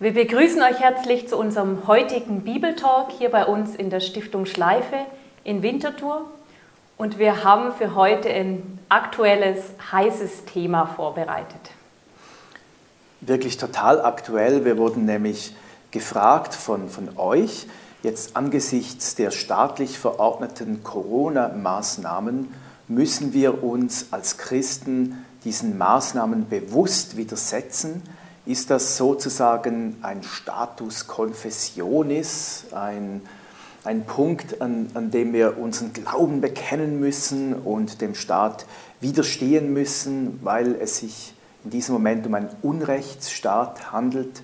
Wir begrüßen euch herzlich zu unserem heutigen Bibeltalk hier bei uns in der Stiftung Schleife in Winterthur. Und wir haben für heute ein aktuelles, heißes Thema vorbereitet. Wirklich total aktuell. Wir wurden nämlich gefragt von, von euch, jetzt angesichts der staatlich verordneten Corona-Maßnahmen, müssen wir uns als Christen diesen Maßnahmen bewusst widersetzen? Ist das sozusagen ein Status Confessionis, ein, ein Punkt, an, an dem wir unseren Glauben bekennen müssen und dem Staat widerstehen müssen, weil es sich in diesem Moment um einen Unrechtsstaat handelt?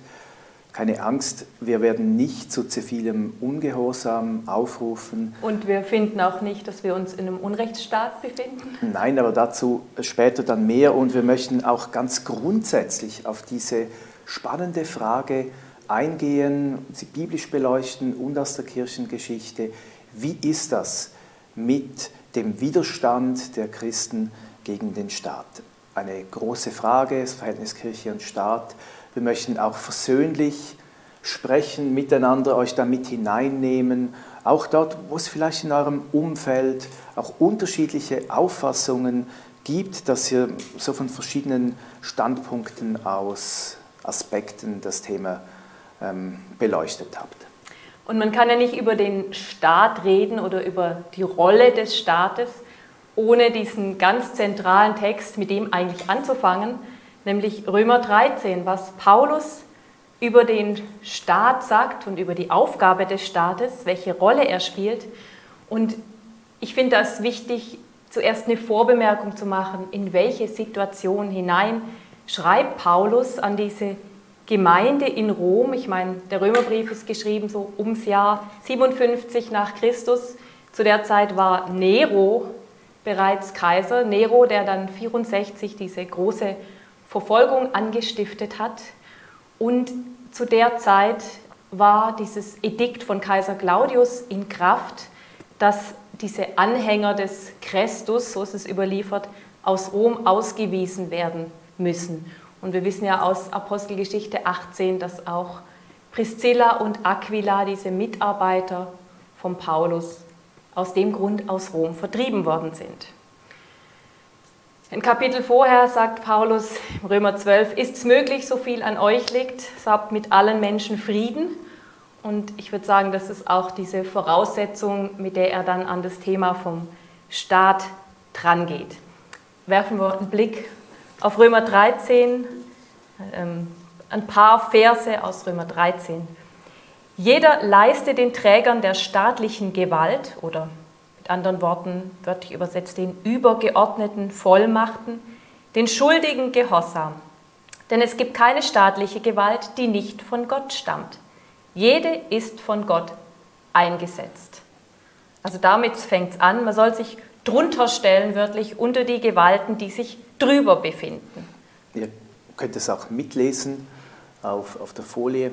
Keine Angst, wir werden nicht zu zivilem Ungehorsam aufrufen. Und wir finden auch nicht, dass wir uns in einem Unrechtsstaat befinden? Nein, aber dazu später dann mehr. Und wir möchten auch ganz grundsätzlich auf diese spannende Frage eingehen, sie biblisch beleuchten und aus der Kirchengeschichte. Wie ist das mit dem Widerstand der Christen gegen den Staat? Eine große Frage, das Verhältnis Kirche und Staat. Wir möchten auch versöhnlich sprechen, miteinander euch damit hineinnehmen, auch dort, wo es vielleicht in eurem Umfeld auch unterschiedliche Auffassungen gibt, dass ihr so von verschiedenen Standpunkten aus Aspekten das Thema ähm, beleuchtet habt. Und man kann ja nicht über den Staat reden oder über die Rolle des Staates, ohne diesen ganz zentralen Text mit dem eigentlich anzufangen, nämlich Römer 13, was Paulus über den Staat sagt und über die Aufgabe des Staates, welche Rolle er spielt. Und ich finde das wichtig, zuerst eine Vorbemerkung zu machen, in welche Situation hinein schreibt Paulus an diese Gemeinde in Rom. Ich meine, der Römerbrief ist geschrieben so ums Jahr 57 nach Christus. Zu der Zeit war Nero bereits Kaiser. Nero, der dann 64 diese große Verfolgung angestiftet hat. Und zu der Zeit war dieses Edikt von Kaiser Claudius in Kraft, dass diese Anhänger des Christus, so ist es überliefert, aus Rom ausgewiesen werden müssen. Und wir wissen ja aus Apostelgeschichte 18, dass auch Priscilla und Aquila, diese Mitarbeiter von Paulus, aus dem Grund aus Rom vertrieben worden sind. Ein Kapitel vorher sagt Paulus, Römer 12, ist es möglich, so viel an euch liegt, so habt mit allen Menschen Frieden. Und ich würde sagen, das ist auch diese Voraussetzung, mit der er dann an das Thema vom Staat drangeht. Werfen wir einen Blick auf Römer 13, ähm, ein paar Verse aus Römer 13. Jeder leiste den Trägern der staatlichen Gewalt oder anderen Worten wörtlich übersetzt den übergeordneten Vollmachten, den schuldigen Gehorsam. Denn es gibt keine staatliche Gewalt, die nicht von Gott stammt. Jede ist von Gott eingesetzt. Also damit fängt es an, man soll sich drunter stellen, wörtlich unter die Gewalten, die sich drüber befinden. Ihr könnt es auch mitlesen auf, auf der Folie.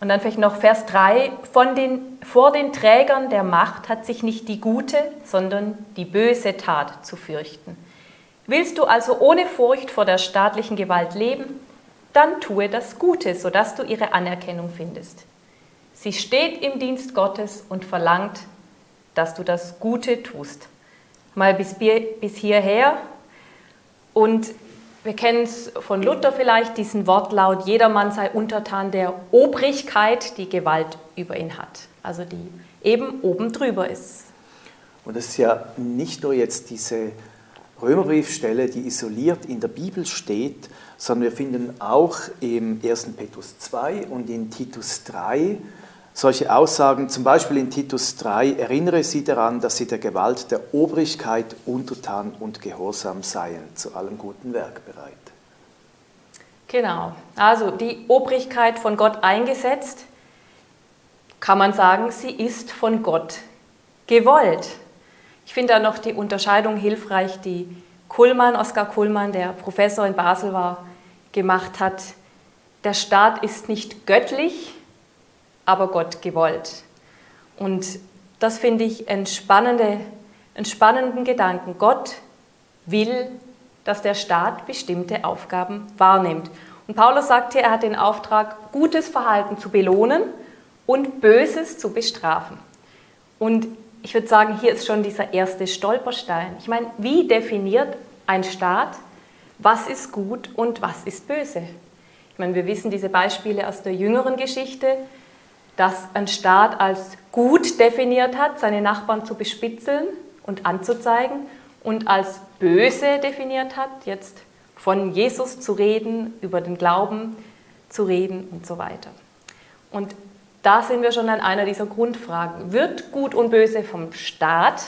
Und dann vielleicht noch Vers 3, von den, vor den Trägern der Macht hat sich nicht die gute, sondern die böse Tat zu fürchten. Willst du also ohne Furcht vor der staatlichen Gewalt leben, dann tue das Gute, sodass du ihre Anerkennung findest. Sie steht im Dienst Gottes und verlangt, dass du das Gute tust. Mal bis, bis hierher. Und wir kennen es von Luther vielleicht, diesen Wortlaut, jedermann sei untertan der Obrigkeit, die Gewalt über ihn hat. Also die eben oben drüber ist. Und es ist ja nicht nur jetzt diese Römerbriefstelle, die isoliert in der Bibel steht, sondern wir finden auch im 1. Petrus 2 und in Titus 3 solche Aussagen, zum Beispiel in Titus 3, erinnere sie daran, dass sie der Gewalt der Obrigkeit untertan und gehorsam seien, zu allem guten Werk bereit. Genau, also die Obrigkeit von Gott eingesetzt, kann man sagen, sie ist von Gott gewollt. Ich finde da noch die Unterscheidung hilfreich, die Kuhlmann, Oskar Kuhlmann, der Professor in Basel war, gemacht hat. Der Staat ist nicht göttlich, aber Gott gewollt. Und das finde ich einen, spannende, einen spannenden Gedanken. Gott will, dass der Staat bestimmte Aufgaben wahrnimmt. Und Paulus sagt hier, er hat den Auftrag, gutes Verhalten zu belohnen und Böses zu bestrafen. Und ich würde sagen, hier ist schon dieser erste Stolperstein. Ich meine, wie definiert ein Staat, was ist gut und was ist böse? Ich meine, wir wissen diese Beispiele aus der jüngeren Geschichte, dass ein Staat als gut definiert hat, seine Nachbarn zu bespitzeln und anzuzeigen und als böse definiert hat, jetzt von Jesus zu reden, über den Glauben zu reden und so weiter. Und da sind wir schon an einer dieser Grundfragen. Wird Gut und Böse vom Staat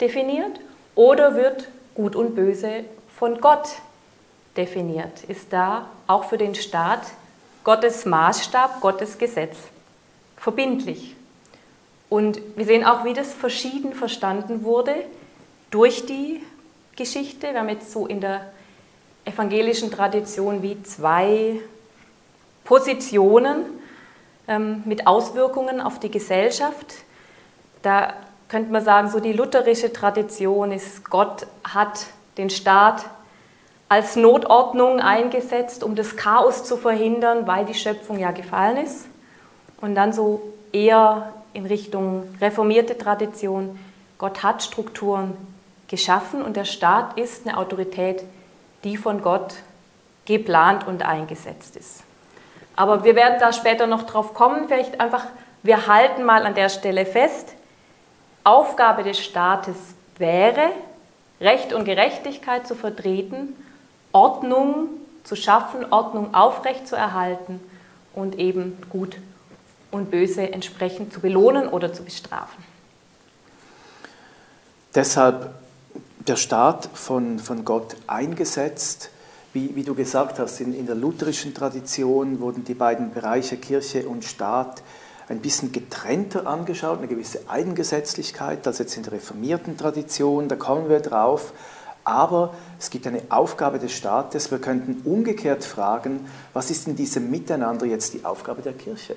definiert oder wird Gut und Böse von Gott definiert? Ist da auch für den Staat Gottes Maßstab, Gottes Gesetz verbindlich? Und wir sehen auch, wie das verschieden verstanden wurde durch die Geschichte. Wir haben jetzt so in der evangelischen Tradition wie zwei Positionen ähm, mit Auswirkungen auf die Gesellschaft. Da könnte man sagen, so die lutherische Tradition ist, Gott hat den Staat als Notordnung eingesetzt, um das Chaos zu verhindern, weil die Schöpfung ja gefallen ist. Und dann so eher in Richtung reformierte Tradition, Gott hat Strukturen geschaffen und der Staat ist eine Autorität, die von Gott geplant und eingesetzt ist. Aber wir werden da später noch drauf kommen. Vielleicht einfach, wir halten mal an der Stelle fest, Aufgabe des Staates wäre, Recht und Gerechtigkeit zu vertreten, Ordnung zu schaffen, Ordnung aufrecht zu erhalten und eben Gut und Böse entsprechend zu belohnen oder zu bestrafen. Deshalb der Staat von, von Gott eingesetzt, wie, wie du gesagt hast, in, in der lutherischen Tradition wurden die beiden Bereiche Kirche und Staat ein bisschen getrennter angeschaut, eine gewisse Eigengesetzlichkeit, als jetzt in der reformierten Tradition, da kommen wir drauf. Aber es gibt eine Aufgabe des Staates. Wir könnten umgekehrt fragen, was ist in diesem Miteinander jetzt die Aufgabe der Kirche?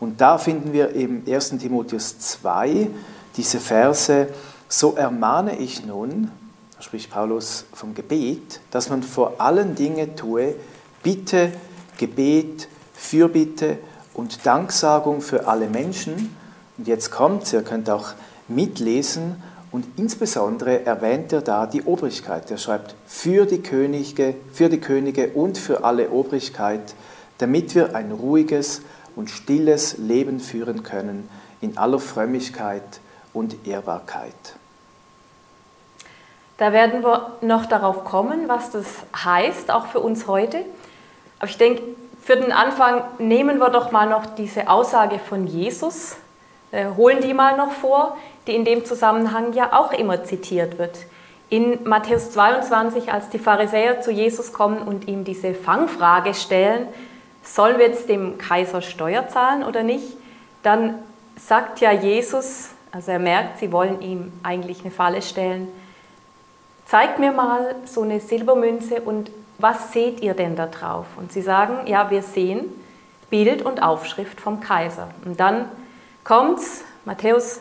Und da finden wir im 1 Timotheus 2 diese Verse, so ermahne ich nun, spricht Paulus vom Gebet, dass man vor allen Dingen tue, Bitte, Gebet, Fürbitte und Danksagung für alle Menschen. Und jetzt kommt, ihr könnt auch mitlesen, und insbesondere erwähnt er da die Obrigkeit. Er schreibt für die Könige, für die Könige und für alle Obrigkeit, damit wir ein ruhiges und stilles Leben führen können in aller Frömmigkeit und Ehrbarkeit. Da werden wir noch darauf kommen, was das heißt, auch für uns heute. Aber ich denke, für den Anfang nehmen wir doch mal noch diese Aussage von Jesus, äh, holen die mal noch vor, die in dem Zusammenhang ja auch immer zitiert wird. In Matthäus 22, als die Pharisäer zu Jesus kommen und ihm diese Fangfrage stellen, sollen wir jetzt dem Kaiser Steuer zahlen oder nicht, dann sagt ja Jesus, also er merkt, sie wollen ihm eigentlich eine Falle stellen, zeigt mir mal so eine Silbermünze und was seht ihr denn da drauf? Und sie sagen, ja, wir sehen Bild und Aufschrift vom Kaiser. Und dann kommt's, Matthäus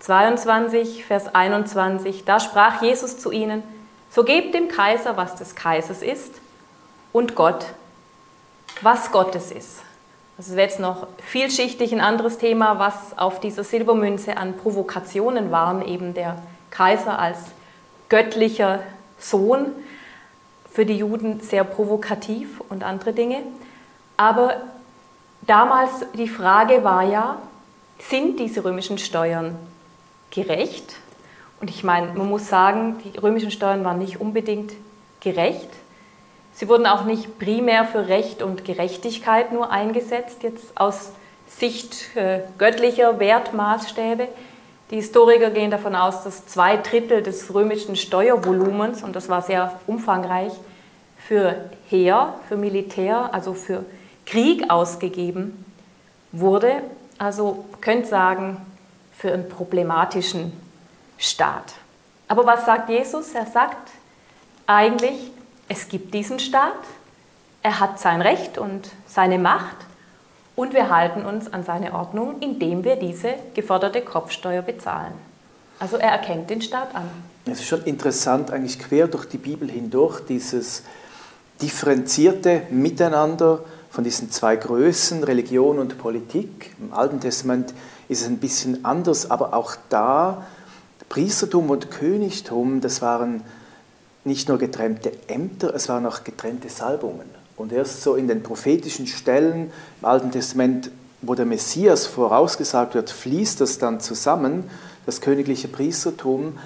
22, Vers 21, da sprach Jesus zu ihnen, so gebt dem Kaiser, was des Kaisers ist, und Gott, was Gottes ist. Das wäre jetzt noch vielschichtig ein anderes Thema, was auf dieser Silbermünze an Provokationen waren, eben der Kaiser als göttlicher Sohn, für die Juden sehr provokativ und andere Dinge. Aber damals die Frage war ja, sind diese römischen Steuern gerecht? Und ich meine, man muss sagen, die römischen Steuern waren nicht unbedingt gerecht. Sie wurden auch nicht primär für Recht und Gerechtigkeit nur eingesetzt, jetzt aus Sicht äh, göttlicher Wertmaßstäbe. Die Historiker gehen davon aus, dass zwei Drittel des römischen Steuervolumens, und das war sehr umfangreich, für Heer, für Militär, also für Krieg ausgegeben wurde. Also könnt sagen, für einen problematischen Staat. Aber was sagt Jesus? Er sagt eigentlich, es gibt diesen Staat, er hat sein Recht und seine Macht und wir halten uns an seine Ordnung, indem wir diese geforderte Kopfsteuer bezahlen. Also er erkennt den Staat an. Es ist schon interessant, eigentlich quer durch die Bibel hindurch, dieses, differenzierte Miteinander von diesen zwei Größen, Religion und Politik. Im Alten Testament ist es ein bisschen anders, aber auch da, Priestertum und Königtum, das waren nicht nur getrennte Ämter, es waren auch getrennte Salbungen. Und erst so in den prophetischen Stellen im Alten Testament, wo der Messias vorausgesagt wird, fließt das dann zusammen, das königliche Priestertum.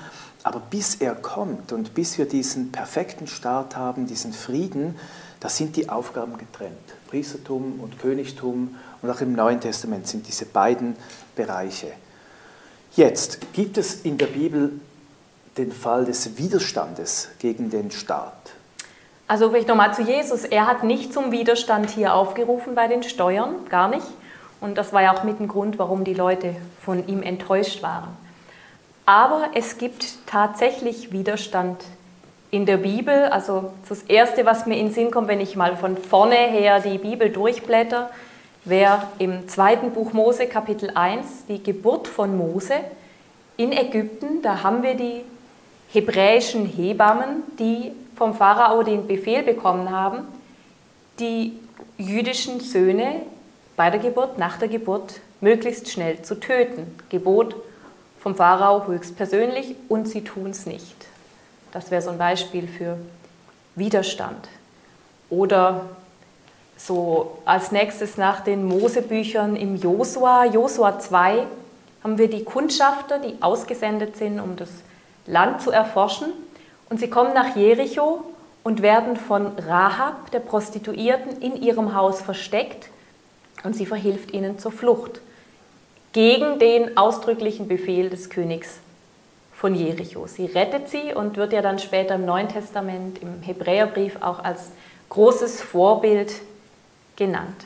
Aber bis er kommt und bis wir diesen perfekten Staat haben, diesen Frieden, da sind die Aufgaben getrennt. Priestertum und Königtum und auch im Neuen Testament sind diese beiden Bereiche. Jetzt gibt es in der Bibel den Fall des Widerstandes gegen den Staat. Also vielleicht nochmal zu Jesus. Er hat nicht zum Widerstand hier aufgerufen bei den Steuern, gar nicht. Und das war ja auch mit dem Grund, warum die Leute von ihm enttäuscht waren. Aber es gibt tatsächlich Widerstand in der Bibel. Also das Erste, was mir in den Sinn kommt, wenn ich mal von vorne her die Bibel durchblätter, wäre im zweiten Buch Mose Kapitel 1 die Geburt von Mose in Ägypten. Da haben wir die hebräischen Hebammen, die vom Pharao den Befehl bekommen haben, die jüdischen Söhne bei der Geburt, nach der Geburt möglichst schnell zu töten. Gebot vom Pharao höchstpersönlich und sie tun es nicht. Das wäre so ein Beispiel für Widerstand. Oder so als nächstes nach den Mosebüchern im Josua, Josua 2, haben wir die Kundschafter, die ausgesendet sind, um das Land zu erforschen. Und sie kommen nach Jericho und werden von Rahab, der Prostituierten, in ihrem Haus versteckt und sie verhilft ihnen zur Flucht gegen den ausdrücklichen Befehl des Königs von Jericho. Sie rettet sie und wird ja dann später im Neuen Testament, im Hebräerbrief auch als großes Vorbild genannt.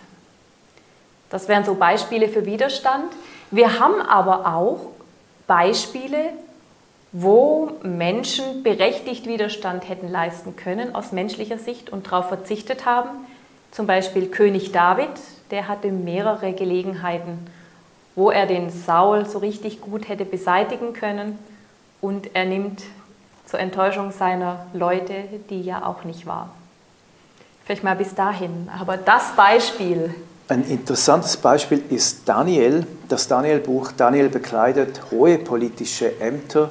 Das wären so Beispiele für Widerstand. Wir haben aber auch Beispiele, wo Menschen berechtigt Widerstand hätten leisten können aus menschlicher Sicht und darauf verzichtet haben. Zum Beispiel König David, der hatte mehrere Gelegenheiten, wo er den Saul so richtig gut hätte beseitigen können. Und er nimmt zur Enttäuschung seiner Leute, die ja auch nicht war. Vielleicht mal bis dahin. Aber das Beispiel. Ein interessantes Beispiel ist Daniel, das Daniel-Buch. Daniel bekleidet hohe politische Ämter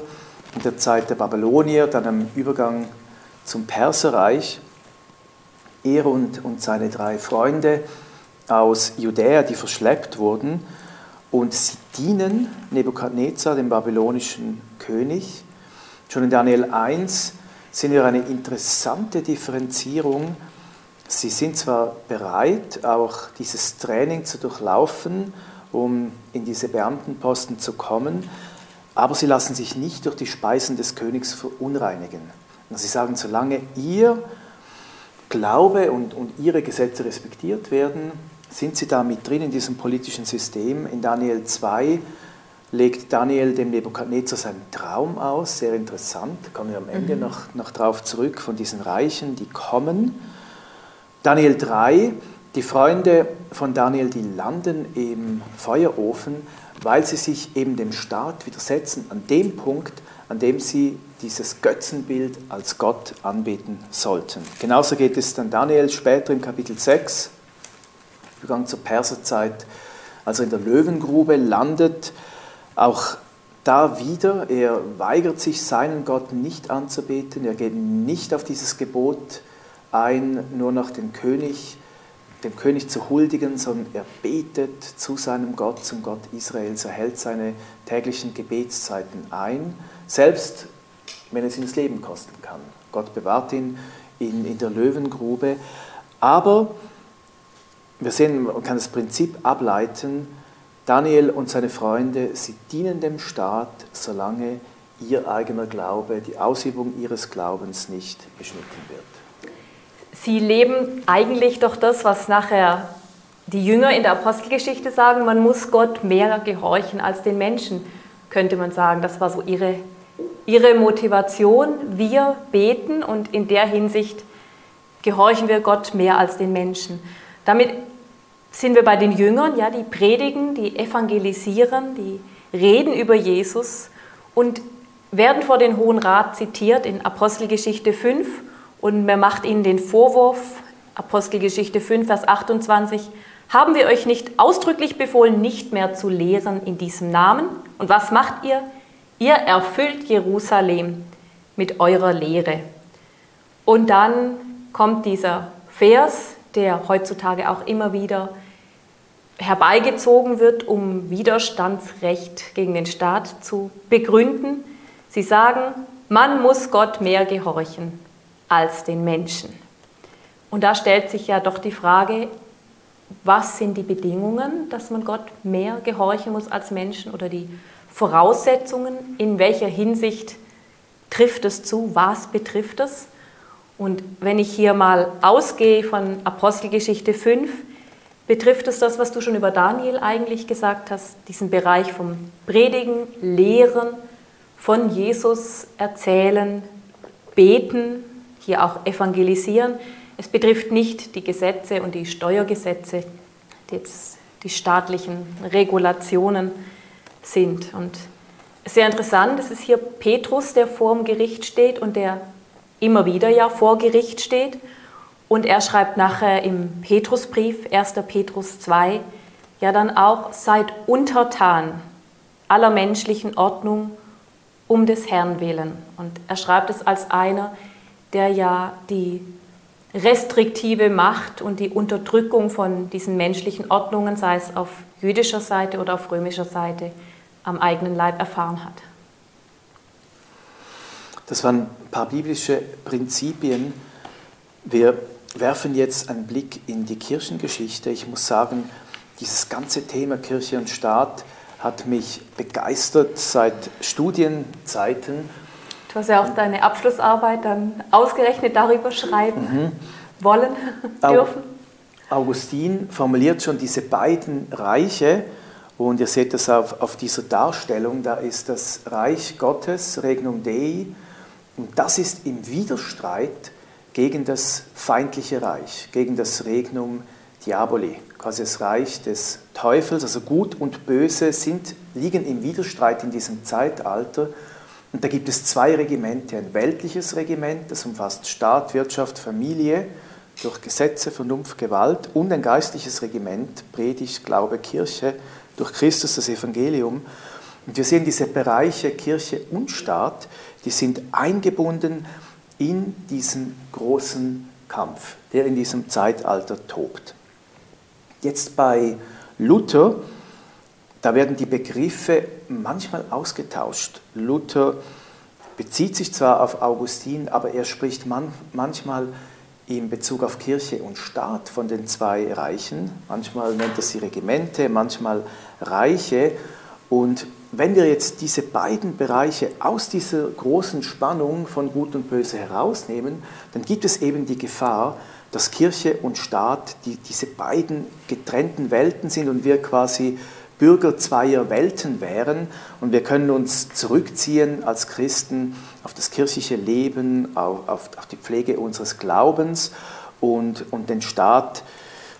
in der Zeit der Babylonier, dann am Übergang zum Perserreich. Er und, und seine drei Freunde aus Judäa, die verschleppt wurden, und sie dienen Nebukadnezar, dem babylonischen König. Schon in Daniel 1 sehen wir eine interessante Differenzierung. Sie sind zwar bereit, auch dieses Training zu durchlaufen, um in diese Beamtenposten zu kommen, aber sie lassen sich nicht durch die Speisen des Königs verunreinigen. Sie sagen, solange ihr Glaube und, und ihre Gesetze respektiert werden, sind sie da mit drin in diesem politischen System. In Daniel 2 legt Daniel dem Nebukadnezar seinen Traum aus, sehr interessant, kommen wir am Ende mhm. noch, noch drauf zurück, von diesen Reichen, die kommen. Daniel 3, die Freunde von Daniel, die landen im Feuerofen, weil sie sich eben dem Staat widersetzen, an dem Punkt, an dem sie dieses Götzenbild als Gott anbeten sollten. Genauso geht es dann Daniel später im Kapitel 6, Übergang zur Perserzeit, als er in der Löwengrube landet, auch da wieder, er weigert sich, seinen Gott nicht anzubeten, er geht nicht auf dieses Gebot ein, nur nach dem König, dem König zu huldigen, sondern er betet zu seinem Gott, zum Gott Israels, er hält seine täglichen Gebetszeiten ein, selbst wenn es ihn das Leben kosten kann. Gott bewahrt ihn in, in der Löwengrube, aber wir sehen, man kann das Prinzip ableiten, Daniel und seine Freunde, sie dienen dem Staat, solange ihr eigener Glaube, die Ausübung ihres Glaubens nicht beschnitten wird. Sie leben eigentlich doch das, was nachher die Jünger in der Apostelgeschichte sagen, man muss Gott mehr gehorchen als den Menschen, könnte man sagen. Das war so ihre, ihre Motivation. Wir beten und in der Hinsicht gehorchen wir Gott mehr als den Menschen. Damit sind wir bei den Jüngern, ja, die predigen, die evangelisieren, die reden über Jesus und werden vor den Hohen Rat zitiert in Apostelgeschichte 5 Und man macht ihnen den Vorwurf, Apostelgeschichte 5, Vers 28, haben wir euch nicht ausdrücklich befohlen, nicht mehr zu lehren in diesem Namen? Und was macht ihr? Ihr erfüllt Jerusalem mit eurer Lehre. Und dann kommt dieser Vers, der heutzutage auch immer wieder herbeigezogen wird, um Widerstandsrecht gegen den Staat zu begründen. Sie sagen, man muss Gott mehr gehorchen als den Menschen. Und da stellt sich ja doch die Frage, was sind die Bedingungen, dass man Gott mehr gehorchen muss als Menschen oder die Voraussetzungen, in welcher Hinsicht trifft es zu, was betrifft es. Und wenn ich hier mal ausgehe von Apostelgeschichte 5, betrifft es das, was du schon über Daniel eigentlich gesagt hast, diesen Bereich vom Predigen, Lehren, von Jesus erzählen, beten, hier auch evangelisieren. Es betrifft nicht die Gesetze und die Steuergesetze, die jetzt die staatlichen Regulationen sind. Und sehr interessant, es ist hier Petrus, der vor dem Gericht steht und der immer wieder ja vor Gericht steht. Und er schreibt nachher im Petrusbrief, 1. Petrus 2, ja dann auch, seid untertan aller menschlichen Ordnung um des Herrn willen. Und er schreibt es als einer, der ja die restriktive Macht und die Unterdrückung von diesen menschlichen Ordnungen, sei es auf jüdischer Seite oder auf römischer Seite, am eigenen Leib erfahren hat. Das waren ein paar biblische Prinzipien. Wir werfen jetzt einen Blick in die Kirchengeschichte. Ich muss sagen, dieses ganze Thema Kirche und Staat hat mich begeistert seit Studienzeiten. Du hast ja auch deine Abschlussarbeit dann ausgerechnet darüber schreiben mhm. wollen, dürfen. Augustin formuliert schon diese beiden Reiche und ihr seht das auf, auf dieser Darstellung, da ist das Reich Gottes, Regnum Dei, und das ist im Widerstreit gegen das feindliche Reich, gegen das Regnum Diaboli, quasi das Reich des Teufels, also Gut und Böse sind, liegen im Widerstreit in diesem Zeitalter. Und da gibt es zwei Regimente, ein weltliches Regiment, das umfasst Staat, Wirtschaft, Familie, durch Gesetze, Vernunft, Gewalt und ein geistliches Regiment, Predigt, Glaube, Kirche, durch Christus das Evangelium. Und wir sehen diese Bereiche Kirche und Staat, die sind eingebunden in diesen großen Kampf, der in diesem Zeitalter tobt. Jetzt bei Luther, da werden die Begriffe manchmal ausgetauscht. Luther bezieht sich zwar auf Augustin, aber er spricht man, manchmal in Bezug auf Kirche und Staat von den zwei Reichen. Manchmal nennt er sie Regimente, manchmal Reiche. Und wenn wir jetzt diese beiden Bereiche aus dieser großen Spannung von Gut und Böse herausnehmen, dann gibt es eben die Gefahr, dass Kirche und Staat die, diese beiden getrennten Welten sind und wir quasi Bürger zweier Welten wären und wir können uns zurückziehen als Christen auf das kirchliche Leben, auf, auf, auf die Pflege unseres Glaubens und, und den Staat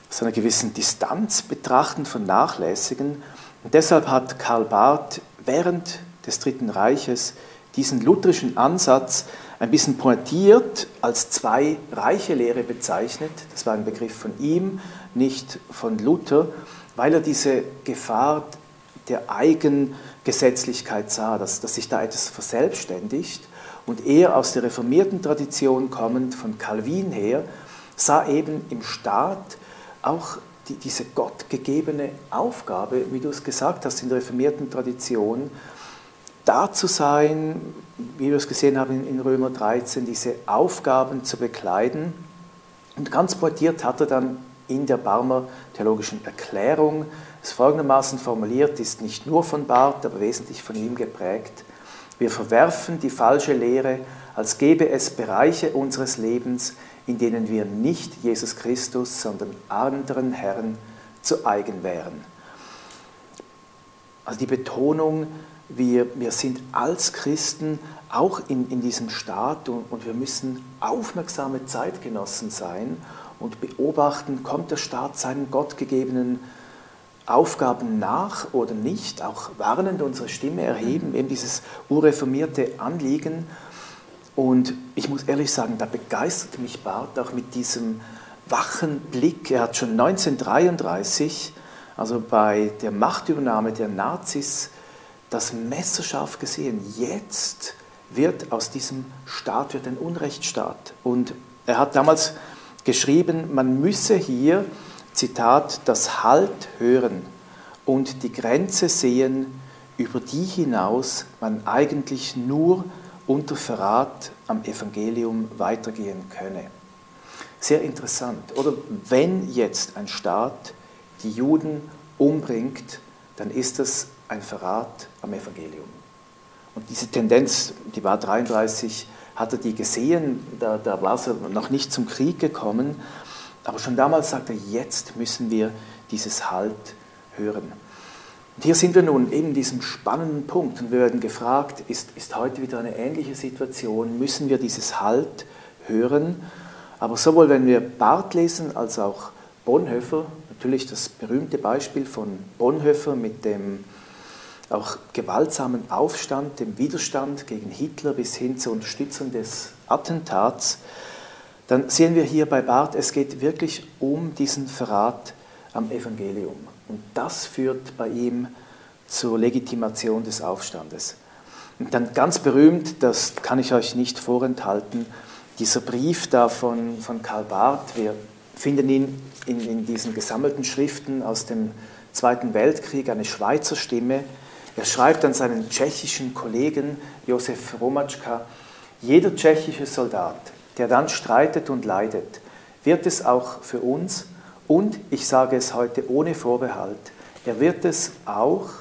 aus einer gewissen Distanz betrachten, vernachlässigen. Und deshalb hat Karl Barth während des Dritten Reiches diesen lutherischen Ansatz ein bisschen pointiert als zwei reiche Lehre bezeichnet. Das war ein Begriff von ihm, nicht von Luther, weil er diese Gefahr der Eigengesetzlichkeit sah, dass, dass sich da etwas verselbstständigt. Und er aus der reformierten Tradition kommend, von Calvin her, sah eben im Staat auch die, diese gottgegebene Aufgabe, wie du es gesagt hast, in der reformierten Tradition, da zu sein, wie wir es gesehen haben in Römer 13, diese Aufgaben zu bekleiden. Und ganz pointiert hat er dann in der Barmer theologischen Erklärung es folgendermaßen formuliert, ist nicht nur von Barth, aber wesentlich von ihm geprägt. Wir verwerfen die falsche Lehre, als gäbe es Bereiche unseres Lebens, in denen wir nicht Jesus Christus, sondern anderen Herren zu eigen wären. Also die Betonung, wir, wir sind als Christen auch in, in diesem Staat und, und wir müssen aufmerksame Zeitgenossen sein und beobachten, kommt der Staat seinen gottgegebenen Aufgaben nach oder nicht, auch warnend unsere Stimme erheben, eben dieses urreformierte Anliegen. Und ich muss ehrlich sagen, da begeisterte mich Barth auch mit diesem wachen Blick. Er hat schon 1933, also bei der Machtübernahme der Nazis, das messerscharf gesehen. Jetzt wird aus diesem Staat wird ein Unrechtsstaat. Und er hat damals geschrieben, man müsse hier, Zitat, das Halt hören und die Grenze sehen, über die hinaus man eigentlich nur unter Verrat am Evangelium weitergehen könne. Sehr interessant. Oder wenn jetzt ein Staat die Juden umbringt, dann ist das ein Verrat am Evangelium. Und diese Tendenz, die war 33, hatte die gesehen, da, da war es noch nicht zum Krieg gekommen, aber schon damals sagte er, jetzt müssen wir dieses Halt hören. Und hier sind wir nun in diesem spannenden Punkt und wir werden gefragt, ist, ist heute wieder eine ähnliche Situation? Müssen wir dieses Halt hören? Aber sowohl wenn wir Barth lesen als auch Bonhoeffer, natürlich das berühmte Beispiel von Bonhoeffer mit dem auch gewaltsamen Aufstand, dem Widerstand gegen Hitler bis hin zur Unterstützung des Attentats, dann sehen wir hier bei Barth, es geht wirklich um diesen Verrat am Evangelium. Und das führt bei ihm zur Legitimation des Aufstandes. Und dann ganz berühmt, das kann ich euch nicht vorenthalten, dieser Brief da von, von Karl Barth, wir finden ihn in, in diesen gesammelten Schriften aus dem Zweiten Weltkrieg, eine Schweizer Stimme. Er schreibt an seinen tschechischen Kollegen Josef Romatschka, jeder tschechische Soldat, der dann streitet und leidet, wird es auch für uns und ich sage es heute ohne Vorbehalt, er wird es auch